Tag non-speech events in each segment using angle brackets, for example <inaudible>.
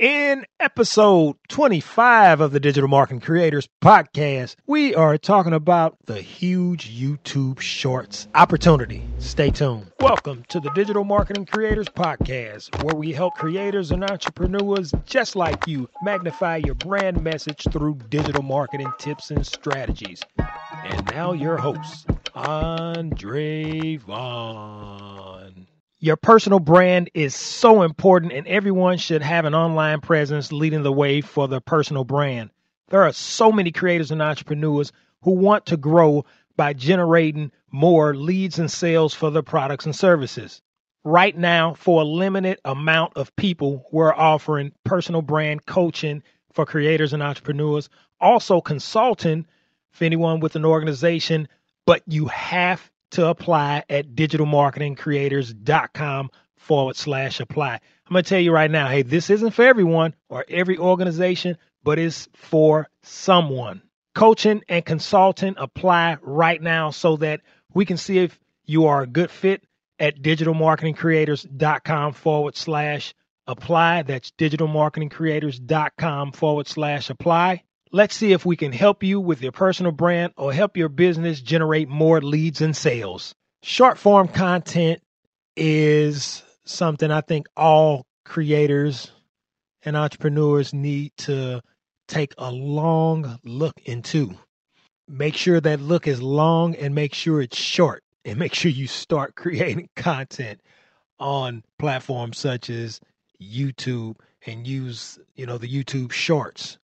In episode 25 of the Digital Marketing Creators Podcast, we are talking about the huge YouTube Shorts opportunity. Stay tuned. Welcome to the Digital Marketing Creators Podcast, where we help creators and entrepreneurs just like you magnify your brand message through digital marketing tips and strategies. And now, your host, Andre Vaughn. Your personal brand is so important, and everyone should have an online presence leading the way for their personal brand. There are so many creators and entrepreneurs who want to grow by generating more leads and sales for their products and services. Right now, for a limited amount of people, we're offering personal brand coaching for creators and entrepreneurs, also consulting for anyone with an organization, but you have to apply at digitalmarketingcreators.com forward slash apply. I'm going to tell you right now hey, this isn't for everyone or every organization, but it's for someone. Coaching and consulting apply right now so that we can see if you are a good fit at digitalmarketingcreators.com forward slash apply. That's digitalmarketingcreators.com forward slash apply. Let's see if we can help you with your personal brand or help your business generate more leads and sales. Short form content is something I think all creators and entrepreneurs need to take a long look into. Make sure that look is long and make sure it's short and make sure you start <laughs> creating content on platforms such as YouTube and use, you know, the YouTube shorts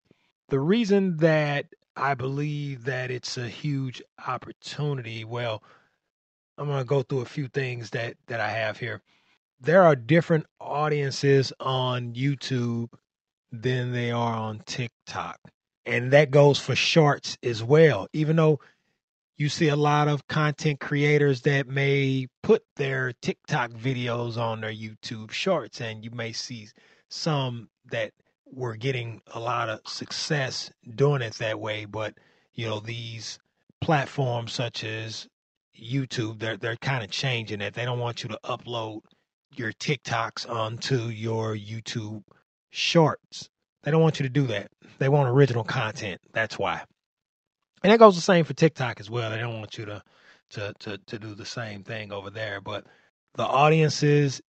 the reason that I believe that it's a huge opportunity, well, I'm going to go through a few things that that I have here. There are different audiences on YouTube than they are on TikTok. And that goes for shorts as well. Even though you see a lot of content creators that may put their TikTok videos on their YouTube shorts and you may see some that were getting a lot of success doing it that way. But you know, these platforms such as YouTube, they're they're kind of changing it. They don't want you to upload your TikToks onto your YouTube shorts. They don't want you to do that. They want original content. That's why. And that goes the same for TikTok as well. They don't want you to to to to do the same thing over there. But the audiences,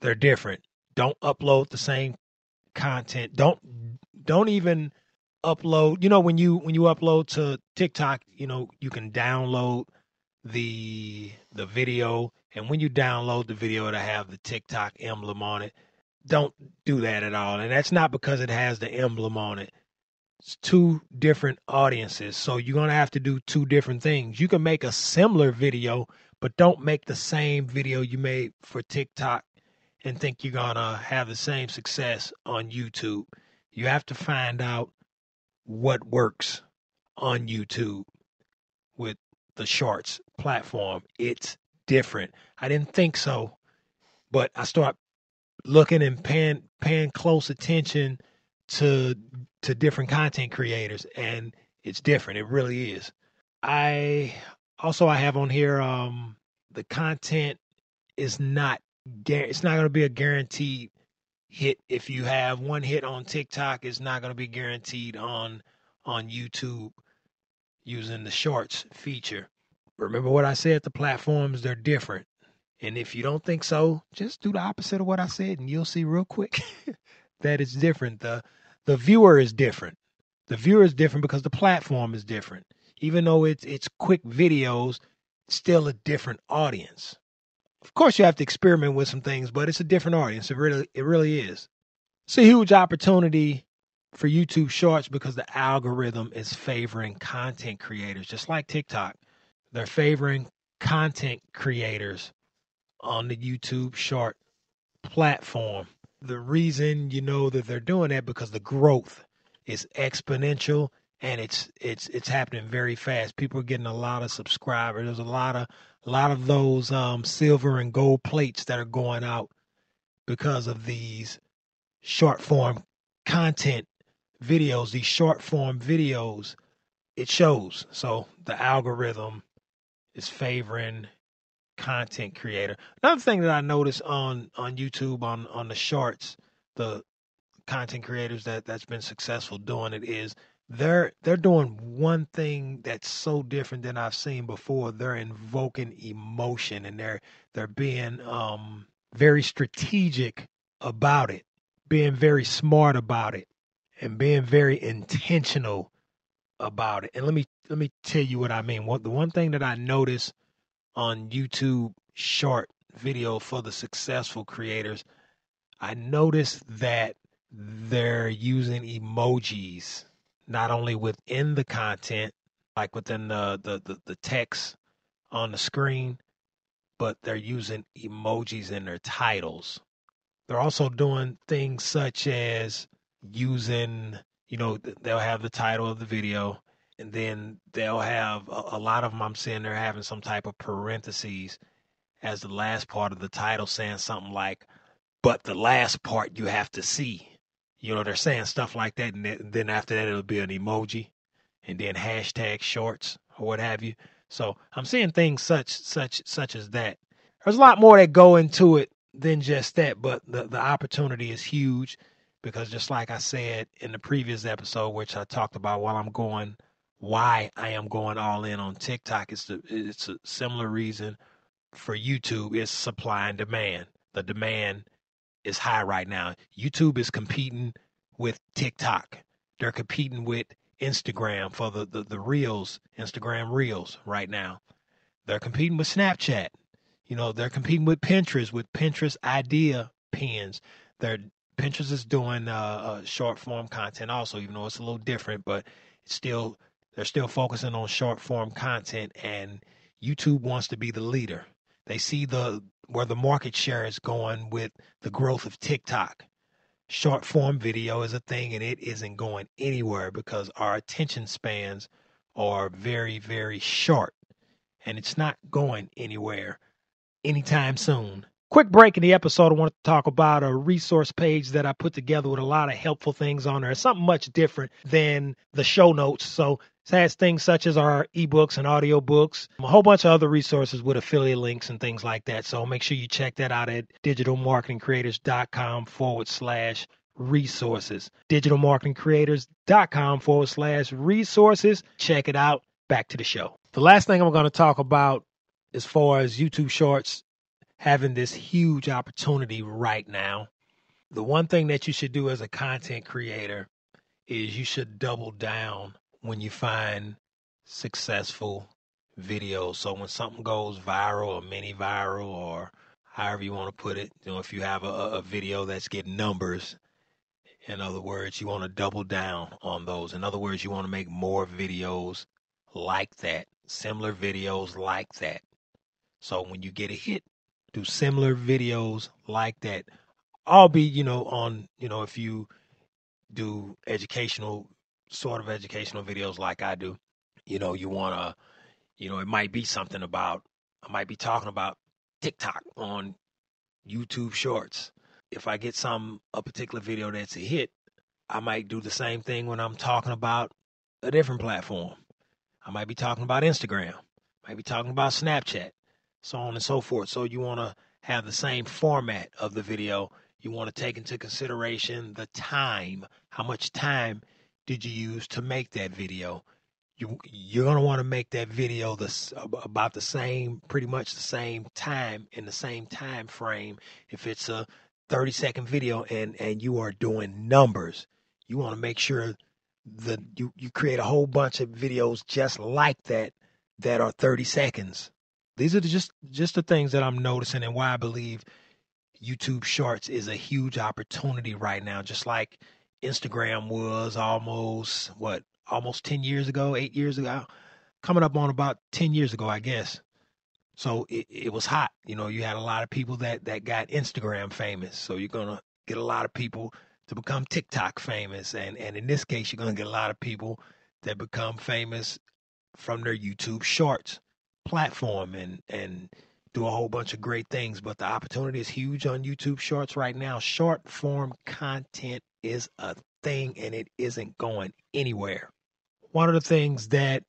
they're different. Don't upload the same content. Don't don't even upload. You know when you when you upload to TikTok, you know you can download the the video, and when you download the video to have the TikTok emblem on it. Don't do that at all, and that's not because it has the emblem on it. It's two different audiences, so you're gonna have to do two different things. You can make a similar video, but don't make the same video you made for TikTok and think you're going to have the same success on YouTube. You have to find out what works on YouTube with the shorts platform. It's different. I didn't think so, but I start looking and paying paying close attention to to different content creators and it's different. It really is. I also I have on here um the content is not it's not going to be a guaranteed hit. If you have one hit on TikTok it's not going to be guaranteed on on YouTube using the shorts feature. Remember what I said the platforms they're different. And if you don't think so just do the opposite of what I said and you'll see real quick <laughs> that it's different. The the viewer is different. The viewer is different because the platform is different. Even though it's it's quick videos still a different audience of course you have to experiment with some things, but it's a different audience. It really it really is. It's a huge opportunity for YouTube Shorts because the algorithm is favoring content creators, just like TikTok. They're favoring content creators on the YouTube Short platform. The reason you know that they're doing that because the growth is exponential and it's it's it's happening very fast. People are getting a lot of subscribers. There's a lot of a lot of those um, silver and gold plates that are going out because of these short form content videos, these short form videos, it shows. So the algorithm is favoring content creator. Another thing that I noticed on on YouTube on on the shorts, the content creators that that's been successful doing it is they're they're doing one thing that's so different than I've seen before. They're invoking emotion and they're they're being um very strategic about it, being very smart about it, and being very intentional about it. And let me let me tell you what I mean. What the one thing that I notice on YouTube short video for the successful creators, I noticed that they're using emojis not only within the content, like within the, the, the, the text on the screen, but they're using emojis in their titles. They're also doing things such as using, you know, they'll have the title of the video, and then they'll have a, a lot of them. I'm seeing they're having some type of parentheses as the last part of the title, saying something like, but the last part you have to see. You know, they're saying stuff like that, and then after that, it'll be an emoji, and then hashtag shorts or what have you. So I'm seeing things such such such as that. There's a lot more that go into it than just that, but the the opportunity is huge because just like I said in the previous episode, which I talked about while I'm going, why I am going all in on TikTok, it's the it's a similar reason for YouTube is supply and demand. The demand is high right now. YouTube is competing with TikTok. They're competing with Instagram for the, the, the reels, Instagram reels right now. They're competing with Snapchat. You know, they're competing with Pinterest with Pinterest idea pins. They're Pinterest is doing uh, uh, short form content also, even though it's a little different, but still they're still focusing on short form content and YouTube wants to be the leader. They see the where the market share is going with the growth of TikTok. Short form video is a thing and it isn't going anywhere because our attention spans are very, very short and it's not going anywhere anytime soon. Quick break in the episode. I want to talk about a resource page that I put together with a lot of helpful things on there. It's something much different than the show notes. So has things such as our ebooks and audiobooks, a whole bunch of other resources with affiliate links and things like that. So make sure you check that out at digitalmarketingcreators.com forward slash resources. Digitalmarketingcreators.com forward slash resources. Check it out. Back to the show. The last thing I'm going to talk about as far as YouTube Shorts having this huge opportunity right now. The one thing that you should do as a content creator is you should double down when you find successful videos. So when something goes viral or mini viral or however you want to put it, you know, if you have a, a video that's getting numbers, in other words, you want to double down on those. In other words, you want to make more videos like that, similar videos like that. So when you get a hit, do similar videos like that. I'll be, you know, on, you know, if you do educational, sort of educational videos like I do, you know, you want to, you know, it might be something about, I might be talking about TikTok on YouTube Shorts. If I get some, a particular video that's a hit, I might do the same thing when I'm talking about a different platform. I might be talking about Instagram, might be talking about Snapchat so on and so forth. So you want to have the same format of the video. You want to take into consideration the time. How much time did you use to make that video? You you're gonna want to make that video this about the same, pretty much the same time in the same time frame. If it's a 30 second video and and you are doing numbers, you want to make sure that you you create a whole bunch of videos just like that that are 30 seconds these are just just the things that I'm noticing and why I believe YouTube Shorts is a huge opportunity right now. Just like Instagram was almost what almost 10 years ago, eight years ago, coming up on about 10 years ago, I guess. So it, it was hot. You know, you had a lot of people that that got Instagram famous. So you're gonna get a lot of people to become TikTok famous, and and in this case, you're gonna get a lot of people that become famous from their YouTube Shorts platform and and do a whole bunch of great things. But the opportunity is huge on YouTube Shorts right now. Short form content is a thing and it isn't going anywhere. One of the things that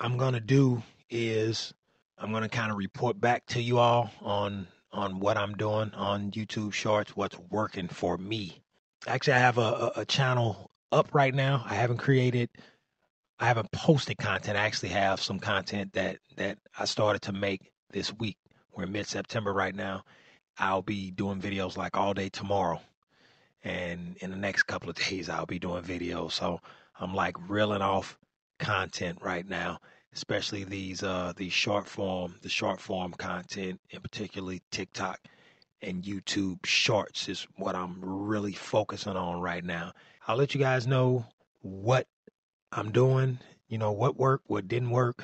I'm going to do is I'm going to kind of report back to you all on on what I'm doing on YouTube Shorts, what's working for me. actually, I have a, a, channel up right now. I haven't created, I haven't posted content. I actually have some content that that I started to make this week. We're mid September right now. I'll be doing videos like all day tomorrow, and in the next couple of days, I'll be doing videos. So I'm like reeling off content right now especially these uh these short form the short form content and particularly TikTok and YouTube shorts is what I'm really focusing on right now. I'll let you guys know what I'm doing, you know, what worked, what didn't work,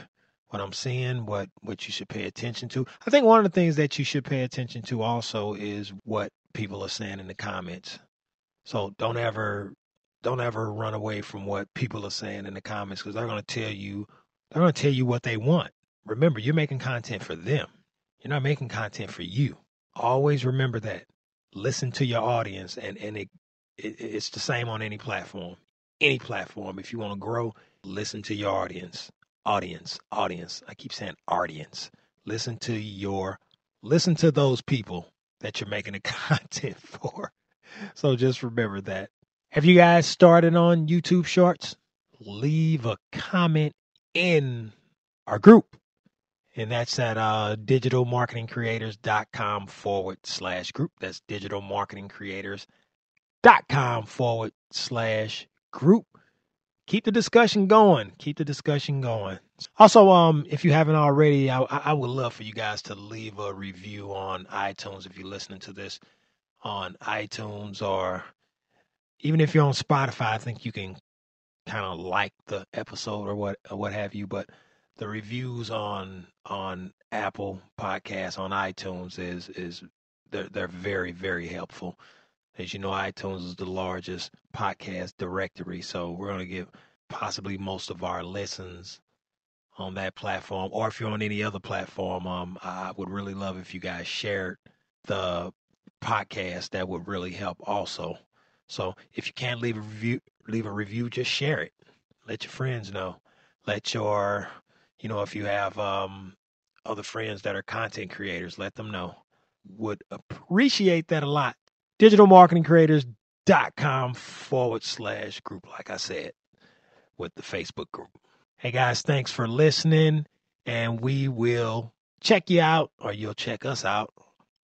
what I'm seeing, what what you should pay attention to. I think one of the things that you should pay attention to also is what people are saying in the comments. So don't ever don't ever run away from what people are saying in the comments because they're going to tell you they're going to tell you what they want. Remember, you're making content for them. You're not making content for you. Always remember that. Listen to your audience, and and it, it it's the same on any platform. Any platform. If you want to grow, listen to your audience. Audience, audience. I keep saying audience. Listen to your, listen to those people that you're making the <laughs> content for. <laughs> So just remember that. Have you guys started on YouTube Shorts? Leave a comment in our group. And that's at uh, digitalmarketingcreators.com forward slash group. That's digitalmarketingcreators.com forward slash group. Keep the discussion going. Keep the discussion going. Also, um, if you haven't already, I, I would love for you guys to leave a review on iTunes if you're listening to this on iTunes or even if you're on Spotify. I think you can kind of like the episode or what or what have you, but the reviews on on Apple Podcasts on iTunes is is they're they're very very helpful. As you know, iTunes is the largest podcast directory, so we're going to give possibly most of our listens on that platform. Or if you're on any other platform, um, I would really love if you guys shared the podcast. That would really help also. So if you can't leave a review, leave a review, just share it. Let your friends know. Let your, you know, if you have um, other friends that are content creators, let them know. Would appreciate that a lot. Digitalmarketingcreators.com forward slash group, like I said, with the Facebook group. Hey guys, thanks for listening. And we will check you out, or you'll check us out,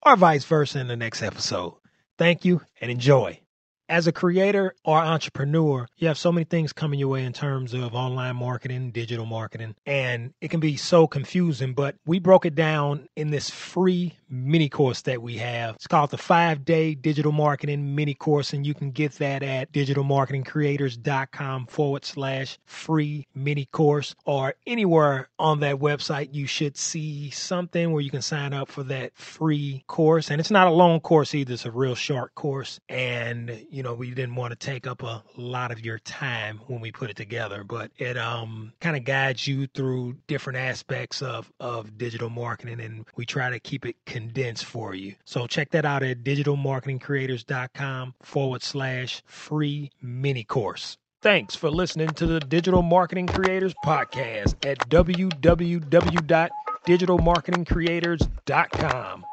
or vice versa in the next episode. Thank you and enjoy as a creator or entrepreneur, you have so many things coming your way in terms of online marketing, digital marketing, and it can be so confusing. But we broke it down in this free mini course that we have. It's called the five day digital marketing mini course, and you can get that at digitalmarketingcreators.com forward slash free mini course or anywhere on that website. You should see something where you can sign up for that free course. And it's not a long course either, it's a real short course. And you know, we didn't want to take up a lot of your time when we put it together, but it um kind of guides you through different aspects of of digital marketing and we try to keep it condensed for you. So check that out at digitalmarketingcreators.com forward slash free mini course. Thanks for listening to the Digital Marketing Creators Podcast at www.digitalmarketingcreators.com.